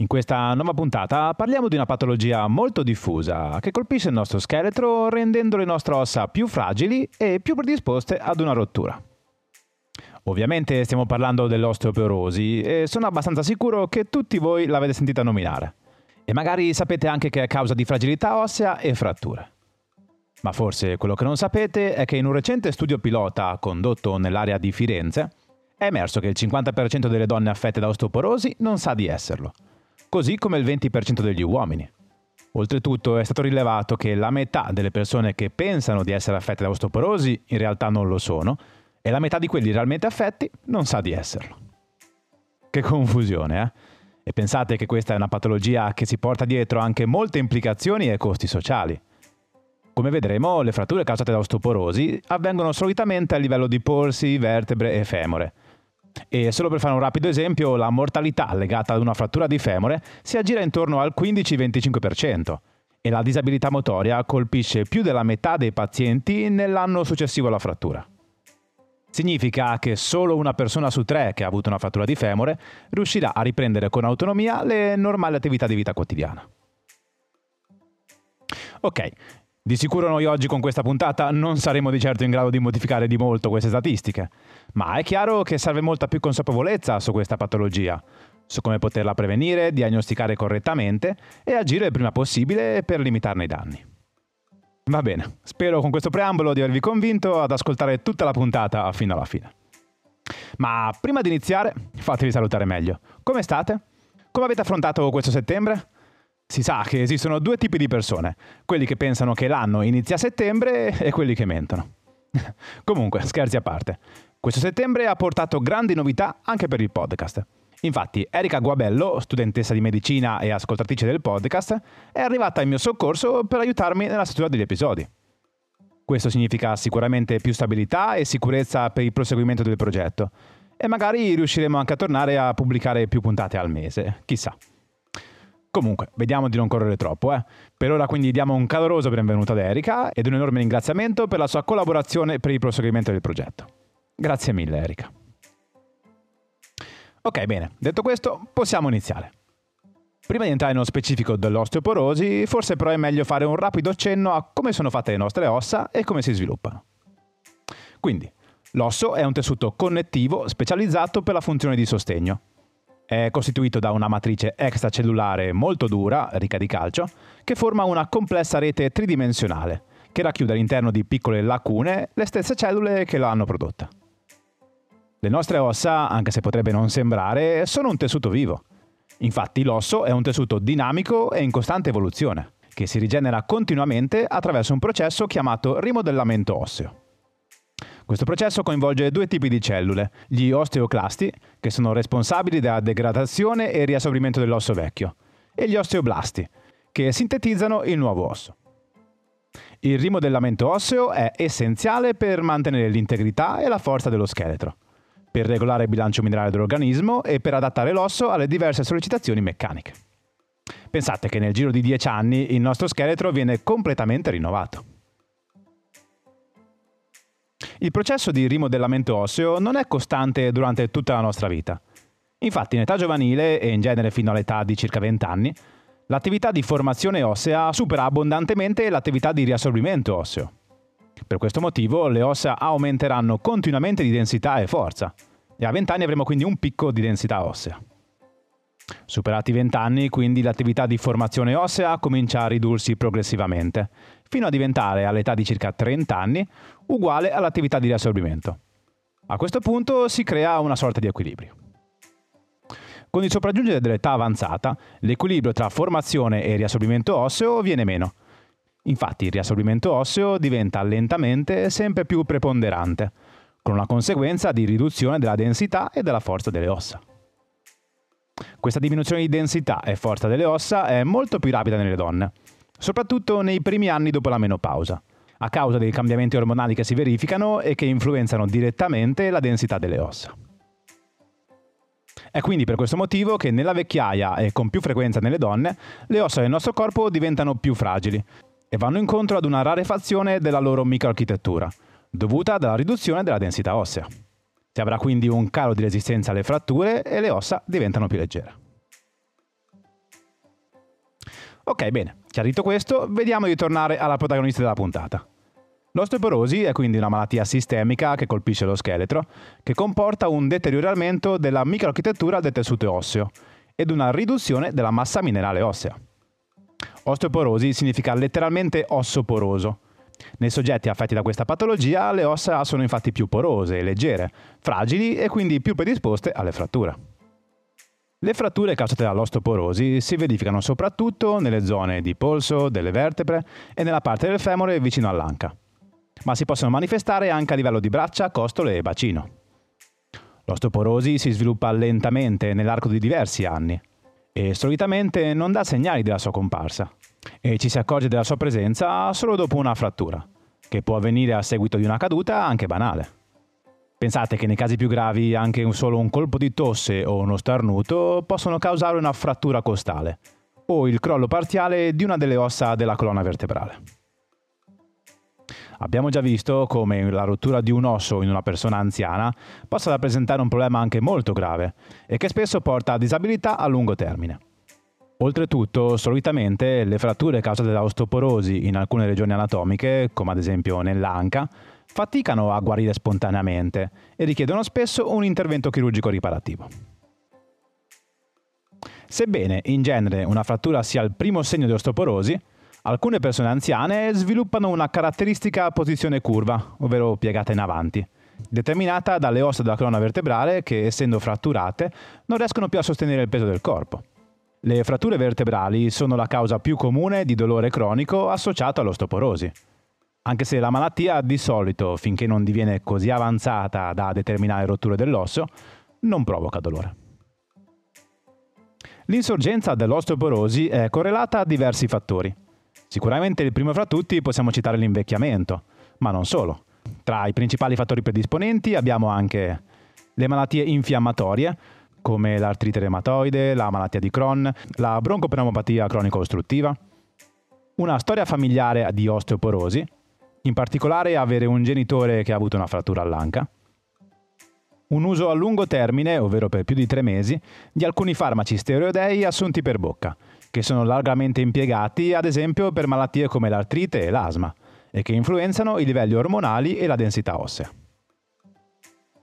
In questa nuova puntata parliamo di una patologia molto diffusa che colpisce il nostro scheletro rendendo le nostre ossa più fragili e più predisposte ad una rottura. Ovviamente stiamo parlando dell'osteoporosi e sono abbastanza sicuro che tutti voi l'avete sentita nominare. E magari sapete anche che è causa di fragilità ossea e fratture. Ma forse quello che non sapete è che in un recente studio pilota condotto nell'area di Firenze è emerso che il 50% delle donne affette da osteoporosi non sa di esserlo così come il 20% degli uomini. Oltretutto è stato rilevato che la metà delle persone che pensano di essere affette da osteoporosi in realtà non lo sono e la metà di quelli realmente affetti non sa di esserlo. Che confusione, eh? E pensate che questa è una patologia che si porta dietro anche molte implicazioni e costi sociali. Come vedremo, le fratture causate da osteoporosi avvengono solitamente a livello di polsi, vertebre e femore e solo per fare un rapido esempio, la mortalità legata ad una frattura di femore si aggira intorno al 15-25% e la disabilità motoria colpisce più della metà dei pazienti nell'anno successivo alla frattura. Significa che solo una persona su tre che ha avuto una frattura di femore riuscirà a riprendere con autonomia le normali attività di vita quotidiana. Ok, di sicuro noi oggi con questa puntata non saremo di certo in grado di modificare di molto queste statistiche, ma è chiaro che serve molta più consapevolezza su questa patologia, su come poterla prevenire, diagnosticare correttamente e agire il prima possibile per limitarne i danni. Va bene, spero con questo preambolo di avervi convinto ad ascoltare tutta la puntata fino alla fine. Ma prima di iniziare, fatevi salutare meglio. Come state? Come avete affrontato questo settembre? Si sa che esistono due tipi di persone, quelli che pensano che l'anno inizia a settembre e quelli che mentono. Comunque, scherzi a parte, questo settembre ha portato grandi novità anche per il podcast. Infatti, Erika Guabello, studentessa di medicina e ascoltatrice del podcast, è arrivata in mio soccorso per aiutarmi nella struttura degli episodi. Questo significa sicuramente più stabilità e sicurezza per il proseguimento del progetto. E magari riusciremo anche a tornare a pubblicare più puntate al mese, chissà. Comunque, vediamo di non correre troppo, eh. Per ora quindi diamo un caloroso benvenuto ad Erika ed un enorme ringraziamento per la sua collaborazione per il proseguimento del progetto. Grazie mille Erika. Ok, bene, detto questo, possiamo iniziare. Prima di entrare nello specifico dell'osteoporosi, forse però è meglio fare un rapido accenno a come sono fatte le nostre ossa e come si sviluppano. Quindi, l'osso è un tessuto connettivo specializzato per la funzione di sostegno è costituito da una matrice extracellulare molto dura, ricca di calcio, che forma una complessa rete tridimensionale, che racchiude all'interno di piccole lacune le stesse cellule che l'hanno prodotta. Le nostre ossa, anche se potrebbe non sembrare, sono un tessuto vivo. Infatti l'osso è un tessuto dinamico e in costante evoluzione, che si rigenera continuamente attraverso un processo chiamato rimodellamento osseo. Questo processo coinvolge due tipi di cellule, gli osteoclasti, che sono responsabili della degradazione e riassorbimento dell'osso vecchio, e gli osteoblasti, che sintetizzano il nuovo osso. Il rimodellamento osseo è essenziale per mantenere l'integrità e la forza dello scheletro, per regolare il bilancio minerale dell'organismo e per adattare l'osso alle diverse sollecitazioni meccaniche. Pensate che nel giro di 10 anni il nostro scheletro viene completamente rinnovato. Il processo di rimodellamento osseo non è costante durante tutta la nostra vita. Infatti in età giovanile, e in genere fino all'età di circa 20 anni, l'attività di formazione ossea supera abbondantemente l'attività di riassorbimento osseo. Per questo motivo le ossa aumenteranno continuamente di densità e forza, e a 20 anni avremo quindi un picco di densità ossea. Superati i 20 anni, quindi l'attività di formazione ossea comincia a ridursi progressivamente, fino a diventare all'età di circa 30 anni uguale all'attività di riassorbimento. A questo punto si crea una sorta di equilibrio. Con il sopraggiungere dell'età avanzata, l'equilibrio tra formazione e riassorbimento osseo viene meno. Infatti il riassorbimento osseo diventa lentamente sempre più preponderante, con una conseguenza di riduzione della densità e della forza delle ossa. Questa diminuzione di densità e forza delle ossa è molto più rapida nelle donne, soprattutto nei primi anni dopo la menopausa, a causa dei cambiamenti ormonali che si verificano e che influenzano direttamente la densità delle ossa. È quindi per questo motivo che nella vecchiaia e con più frequenza nelle donne, le ossa del nostro corpo diventano più fragili e vanno incontro ad una rarefazione della loro microarchitettura, dovuta dalla riduzione della densità ossea. Si avrà quindi un calo di resistenza alle fratture e le ossa diventano più leggere. Ok, bene, chiarito questo, vediamo di tornare alla protagonista della puntata. L'osteoporosi è quindi una malattia sistemica che colpisce lo scheletro, che comporta un deterioramento della microarchitettura del tessuto osseo ed una riduzione della massa minerale ossea. Osteoporosi significa letteralmente osso poroso. Nei soggetti affetti da questa patologia le ossa sono infatti più porose e leggere, fragili e quindi più predisposte alle fratture. Le fratture causate dall'ostoporosi si verificano soprattutto nelle zone di polso, delle vertebre e nella parte del femore vicino all'anca, ma si possono manifestare anche a livello di braccia, costole e bacino. L'ostoporosi si sviluppa lentamente nell'arco di diversi anni e solitamente non dà segnali della sua comparsa e ci si accorge della sua presenza solo dopo una frattura, che può avvenire a seguito di una caduta anche banale. Pensate che nei casi più gravi anche solo un colpo di tosse o uno starnuto possono causare una frattura costale o il crollo parziale di una delle ossa della colonna vertebrale. Abbiamo già visto come la rottura di un osso in una persona anziana possa rappresentare un problema anche molto grave e che spesso porta a disabilità a lungo termine. Oltretutto, solitamente le fratture causate da osteoporosi in alcune regioni anatomiche, come ad esempio nell'anca, faticano a guarire spontaneamente e richiedono spesso un intervento chirurgico riparativo. Sebbene in genere una frattura sia il primo segno di osteoporosi, alcune persone anziane sviluppano una caratteristica posizione curva, ovvero piegata in avanti, determinata dalle ossa della colonna vertebrale che, essendo fratturate, non riescono più a sostenere il peso del corpo. Le fratture vertebrali sono la causa più comune di dolore cronico associato all'ostoporosi. Anche se la malattia di solito, finché non diviene così avanzata da determinare rotture dell'osso, non provoca dolore. L'insorgenza dell'osteoporosi è correlata a diversi fattori. Sicuramente il primo fra tutti possiamo citare l'invecchiamento, ma non solo. Tra i principali fattori predisponenti abbiamo anche le malattie infiammatorie, come l'artrite reumatoide, la malattia di Crohn, la broncopneumopatia cronico-ostruttiva, una storia familiare di osteoporosi, in particolare avere un genitore che ha avuto una frattura all'anca, un uso a lungo termine, ovvero per più di tre mesi, di alcuni farmaci steroidei assunti per bocca, che sono largamente impiegati ad esempio per malattie come l'artrite e l'asma, e che influenzano i livelli ormonali e la densità ossea.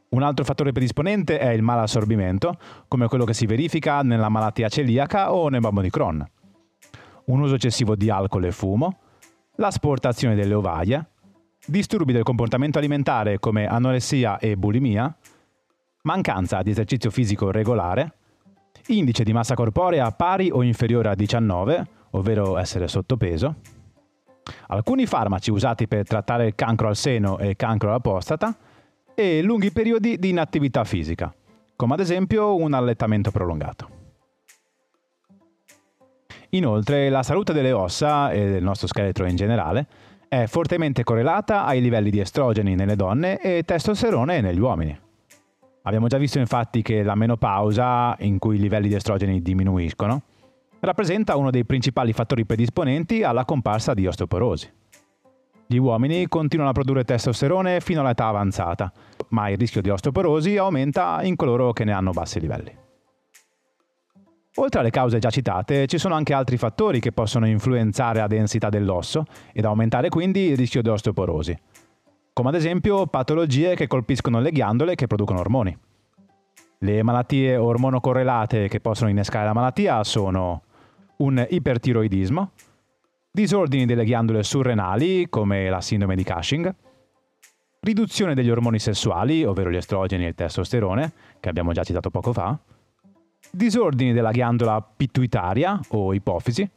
Un altro fattore predisponente è il malassorbimento, come quello che si verifica nella malattia celiaca o nel bambo di Crohn. Un uso eccessivo di alcol e fumo, l'asportazione delle ovaie, disturbi del comportamento alimentare come anoressia e bulimia, mancanza di esercizio fisico regolare, indice di massa corporea pari o inferiore a 19, ovvero essere sottopeso, alcuni farmaci usati per trattare il cancro al seno e il cancro alla prostata, e lunghi periodi di inattività fisica, come ad esempio un allettamento prolungato. Inoltre la salute delle ossa e del nostro scheletro in generale è fortemente correlata ai livelli di estrogeni nelle donne e testosterone negli uomini. Abbiamo già visto infatti che la menopausa, in cui i livelli di estrogeni diminuiscono, rappresenta uno dei principali fattori predisponenti alla comparsa di osteoporosi. Gli uomini continuano a produrre testosterone fino all'età avanzata, ma il rischio di osteoporosi aumenta in coloro che ne hanno bassi livelli. Oltre alle cause già citate, ci sono anche altri fattori che possono influenzare la densità dell'osso ed aumentare quindi il rischio di osteoporosi, come ad esempio patologie che colpiscono le ghiandole che producono ormoni. Le malattie ormonocorrelate che possono innescare la malattia sono un ipertiroidismo, disordini delle ghiandole surrenali, come la sindrome di Cushing, riduzione degli ormoni sessuali, ovvero gli estrogeni e il testosterone, che abbiamo già citato poco fa, disordini della ghiandola pituitaria o ipofisi,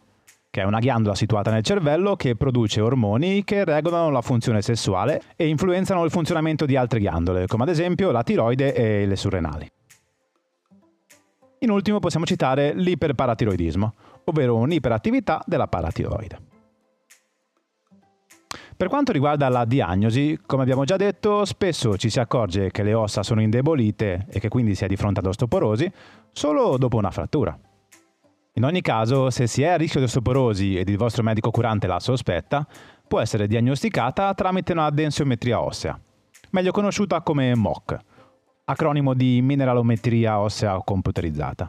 che è una ghiandola situata nel cervello che produce ormoni che regolano la funzione sessuale e influenzano il funzionamento di altre ghiandole, come ad esempio la tiroide e le surrenali. In ultimo possiamo citare l'iperparatiroidismo, ovvero un'iperattività della paratiroide. Per quanto riguarda la diagnosi, come abbiamo già detto, spesso ci si accorge che le ossa sono indebolite e che quindi si è di fronte ad osteoporosi solo dopo una frattura. In ogni caso, se si è a rischio di osteoporosi ed il vostro medico curante la sospetta, può essere diagnosticata tramite una densiometria ossea, meglio conosciuta come MOC, acronimo di mineralometria ossea computerizzata.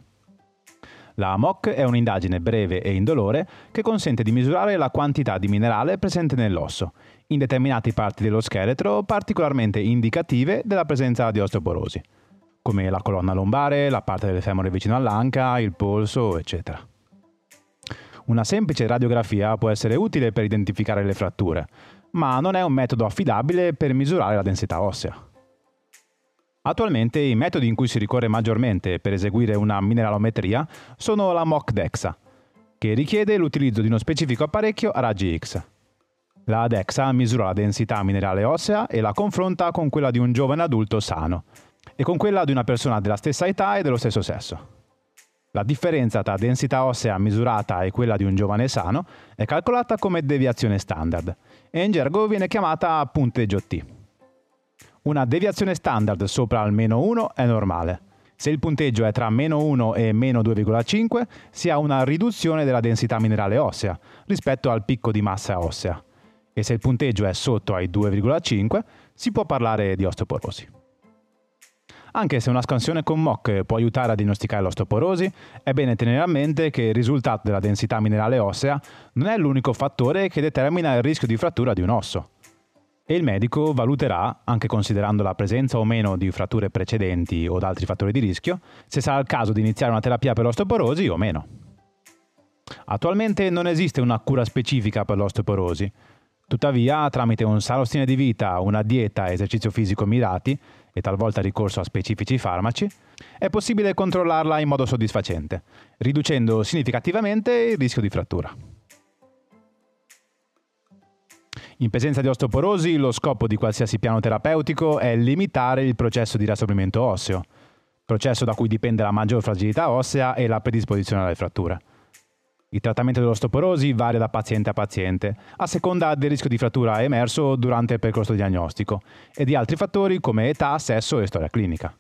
La MOC è un'indagine breve e indolore che consente di misurare la quantità di minerale presente nell'osso, in determinate parti dello scheletro particolarmente indicative della presenza di osteoporosi come la colonna lombare, la parte del femore vicino all'anca, il polso, eccetera. Una semplice radiografia può essere utile per identificare le fratture, ma non è un metodo affidabile per misurare la densità ossea. Attualmente i metodi in cui si ricorre maggiormente per eseguire una mineralometria sono la MOC DEXA, che richiede l'utilizzo di uno specifico apparecchio a raggi X. La DEXA misura la densità minerale ossea e la confronta con quella di un giovane adulto sano, e con quella di una persona della stessa età e dello stesso sesso. La differenza tra densità ossea misurata e quella di un giovane sano è calcolata come deviazione standard e in gergo viene chiamata punteggio T. Una deviazione standard sopra almeno 1 è normale. Se il punteggio è tra meno 1 e meno 2,5 si ha una riduzione della densità minerale ossea rispetto al picco di massa ossea e se il punteggio è sotto ai 2,5 si può parlare di osteoporosi. Anche se una scansione con MOC può aiutare a diagnosticare l'osteoporosi, è bene tenere a mente che il risultato della densità minerale ossea non è l'unico fattore che determina il rischio di frattura di un osso. E il medico valuterà, anche considerando la presenza o meno di fratture precedenti o altri fattori di rischio, se sarà il caso di iniziare una terapia per l'osteoporosi o meno. Attualmente non esiste una cura specifica per l'osteoporosi, Tuttavia, tramite un sano stile di vita, una dieta e esercizio fisico mirati, e talvolta ricorso a specifici farmaci, è possibile controllarla in modo soddisfacente, riducendo significativamente il rischio di frattura. In presenza di osteoporosi, lo scopo di qualsiasi piano terapeutico è limitare il processo di riassorbimento osseo, processo da cui dipende la maggior fragilità ossea e la predisposizione alle fratture. Il trattamento dell'osteoporosi varia da paziente a paziente, a seconda del rischio di frattura emerso durante il percorso diagnostico e di altri fattori come età, sesso e storia clinica.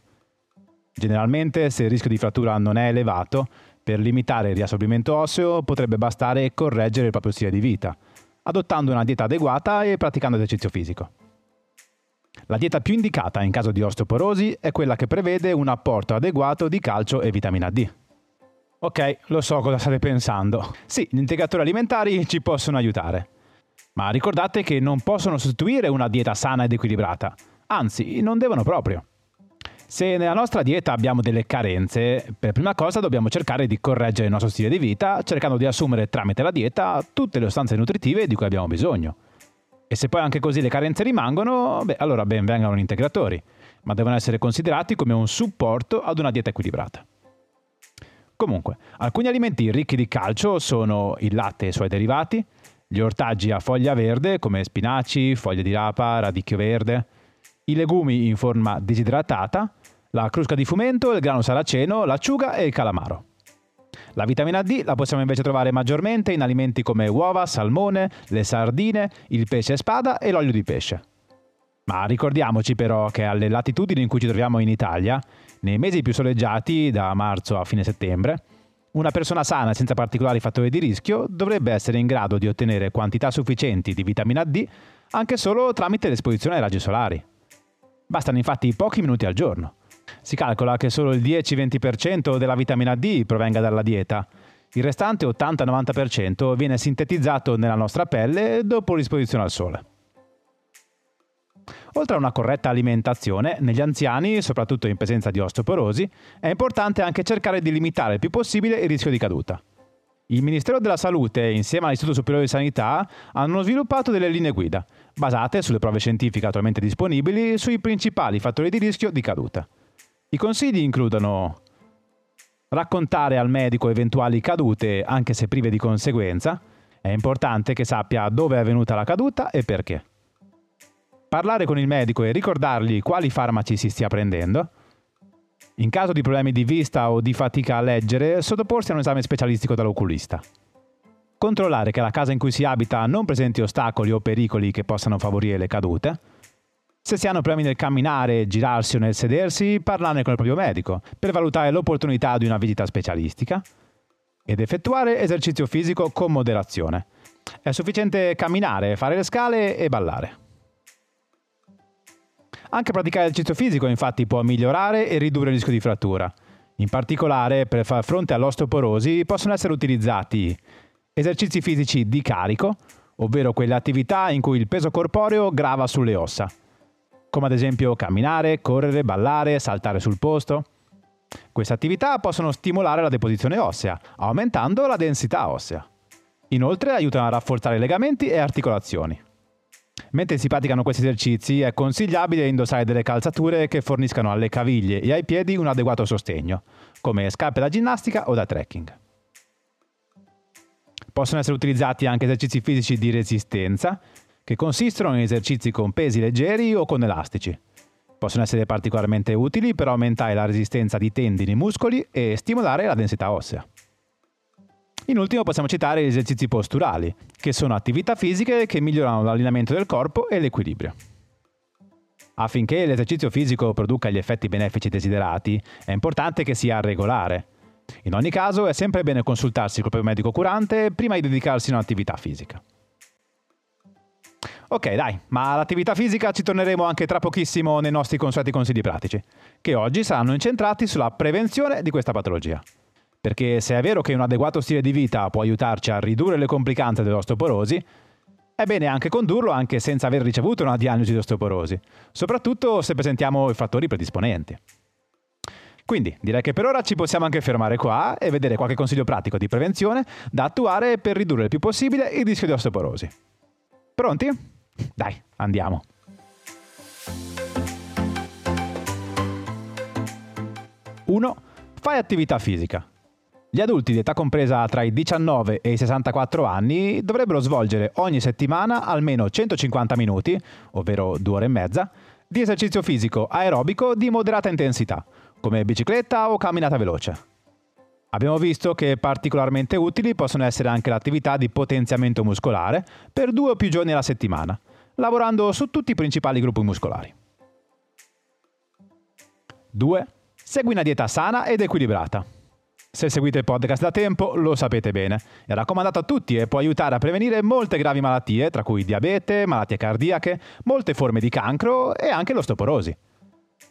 Generalmente, se il rischio di frattura non è elevato, per limitare il riassorbimento osseo potrebbe bastare correggere il proprio stile di vita, adottando una dieta adeguata e praticando esercizio fisico. La dieta più indicata in caso di osteoporosi è quella che prevede un apporto adeguato di calcio e vitamina D. Ok, lo so cosa state pensando. Sì, gli integratori alimentari ci possono aiutare. Ma ricordate che non possono sostituire una dieta sana ed equilibrata. Anzi, non devono proprio. Se nella nostra dieta abbiamo delle carenze, per prima cosa dobbiamo cercare di correggere il nostro stile di vita, cercando di assumere tramite la dieta tutte le sostanze nutritive di cui abbiamo bisogno. E se poi anche così le carenze rimangono, beh, allora ben vengano gli integratori, ma devono essere considerati come un supporto ad una dieta equilibrata. Comunque, alcuni alimenti ricchi di calcio sono il latte e i suoi derivati, gli ortaggi a foglia verde come spinaci, foglie di rapa, radicchio verde, i legumi in forma disidratata, la crusca di fumento, il grano saraceno, l'acciuga e il calamaro. La vitamina D la possiamo invece trovare maggiormente in alimenti come uova, salmone, le sardine, il pesce spada e l'olio di pesce. Ma ricordiamoci però che alle latitudini in cui ci troviamo in Italia, nei mesi più soleggiati, da marzo a fine settembre, una persona sana senza particolari fattori di rischio dovrebbe essere in grado di ottenere quantità sufficienti di vitamina D anche solo tramite l'esposizione ai raggi solari. Bastano infatti pochi minuti al giorno. Si calcola che solo il 10-20% della vitamina D provenga dalla dieta. Il restante 80-90% viene sintetizzato nella nostra pelle dopo l'esposizione al sole. Oltre a una corretta alimentazione, negli anziani, soprattutto in presenza di osteoporosi, è importante anche cercare di limitare il più possibile il rischio di caduta. Il Ministero della Salute, insieme all'Istituto Superiore di Sanità, hanno sviluppato delle linee guida, basate sulle prove scientifiche attualmente disponibili, sui principali fattori di rischio di caduta. I consigli includono raccontare al medico eventuali cadute, anche se prive di conseguenza, è importante che sappia dove è avvenuta la caduta e perché parlare con il medico e ricordargli quali farmaci si stia prendendo. In caso di problemi di vista o di fatica a leggere, sottoporsi a un esame specialistico dall'oculista. controllare che la casa in cui si abita non presenti ostacoli o pericoli che possano favorire le cadute, se si hanno problemi nel camminare, girarsi o nel sedersi, parlarne con il proprio medico per valutare l'opportunità di una visita specialistica ed effettuare esercizio fisico con moderazione. È sufficiente camminare, fare le scale e ballare. Anche praticare esercizio fisico infatti può migliorare e ridurre il rischio di frattura. In particolare, per far fronte all'ostoporosi possono essere utilizzati esercizi fisici di carico, ovvero quelle attività in cui il peso corporeo grava sulle ossa, come ad esempio camminare, correre, ballare, saltare sul posto. Queste attività possono stimolare la deposizione ossea, aumentando la densità ossea. Inoltre aiutano a rafforzare legamenti e articolazioni. Mentre si praticano questi esercizi è consigliabile indossare delle calzature che forniscano alle caviglie e ai piedi un adeguato sostegno, come scarpe da ginnastica o da trekking. Possono essere utilizzati anche esercizi fisici di resistenza, che consistono in esercizi con pesi leggeri o con elastici. Possono essere particolarmente utili per aumentare la resistenza di tendini e muscoli e stimolare la densità ossea. In ultimo possiamo citare gli esercizi posturali, che sono attività fisiche che migliorano l'allineamento del corpo e l'equilibrio. Affinché l'esercizio fisico produca gli effetti benefici desiderati, è importante che sia regolare. In ogni caso è sempre bene consultarsi col proprio medico curante prima di dedicarsi a un'attività fisica. Ok, dai, ma all'attività fisica ci torneremo anche tra pochissimo nei nostri consueti consigli pratici, che oggi saranno incentrati sulla prevenzione di questa patologia. Perché se è vero che un adeguato stile di vita può aiutarci a ridurre le complicanze dell'osteoporosi, è bene anche condurlo anche senza aver ricevuto una diagnosi di osteoporosi, soprattutto se presentiamo i fattori predisponenti. Quindi direi che per ora ci possiamo anche fermare qua e vedere qualche consiglio pratico di prevenzione da attuare per ridurre il più possibile il rischio di osteoporosi. Pronti? Dai, andiamo. Uno, fai attività fisica. Gli adulti di età compresa tra i 19 e i 64 anni dovrebbero svolgere ogni settimana almeno 150 minuti, ovvero due ore e mezza, di esercizio fisico aerobico di moderata intensità, come bicicletta o camminata veloce. Abbiamo visto che particolarmente utili possono essere anche l'attività di potenziamento muscolare per due o più giorni alla settimana, lavorando su tutti i principali gruppi muscolari. 2. Segui una dieta sana ed equilibrata. Se seguite il podcast da tempo lo sapete bene, è raccomandato a tutti e può aiutare a prevenire molte gravi malattie, tra cui diabete, malattie cardiache, molte forme di cancro e anche l'osteoporosi.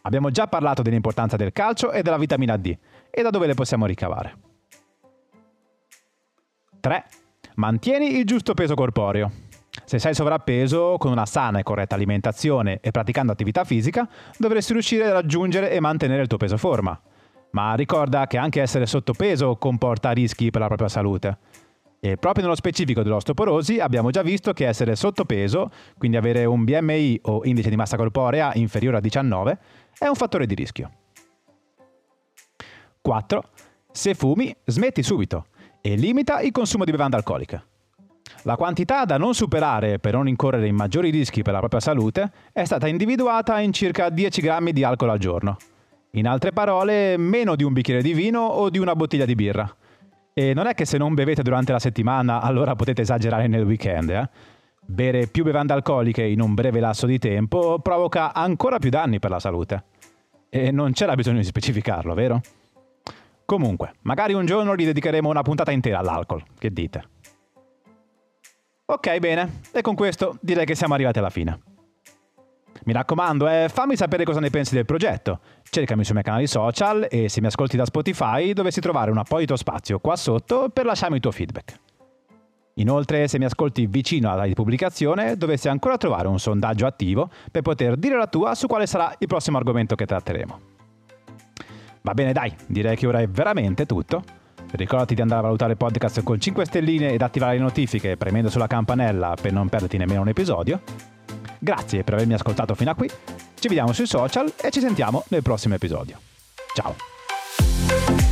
Abbiamo già parlato dell'importanza del calcio e della vitamina D e da dove le possiamo ricavare. 3. Mantieni il giusto peso corporeo. Se sei sovrappeso, con una sana e corretta alimentazione e praticando attività fisica, dovresti riuscire a raggiungere e mantenere il tuo peso forma. Ma ricorda che anche essere sottopeso comporta rischi per la propria salute. E proprio nello specifico dell'osteoporosi abbiamo già visto che essere sottopeso, quindi avere un BMI o indice di massa corporea inferiore a 19, è un fattore di rischio. 4. Se fumi, smetti subito e limita il consumo di bevande alcoliche. La quantità da non superare per non incorrere in maggiori rischi per la propria salute è stata individuata in circa 10 grammi di alcol al giorno. In altre parole, meno di un bicchiere di vino o di una bottiglia di birra. E non è che se non bevete durante la settimana allora potete esagerare nel weekend, eh? Bere più bevande alcoliche in un breve lasso di tempo provoca ancora più danni per la salute. E non c'era bisogno di specificarlo, vero? Comunque, magari un giorno gli dedicheremo una puntata intera all'alcol, che dite? Ok, bene, e con questo direi che siamo arrivati alla fine. Mi raccomando, eh, fammi sapere cosa ne pensi del progetto. Cercami sui miei canali social e se mi ascolti da Spotify dovresti trovare un apposito spazio qua sotto per lasciarmi il tuo feedback. Inoltre, se mi ascolti vicino alla pubblicazione, dovresti ancora trovare un sondaggio attivo per poter dire la tua su quale sarà il prossimo argomento che tratteremo. Va bene, dai, direi che ora è veramente tutto. Ricordati di andare a valutare il podcast con 5 stelline ed attivare le notifiche premendo sulla campanella per non perderti nemmeno un episodio. Grazie per avermi ascoltato fino a qui, ci vediamo sui social e ci sentiamo nel prossimo episodio. Ciao!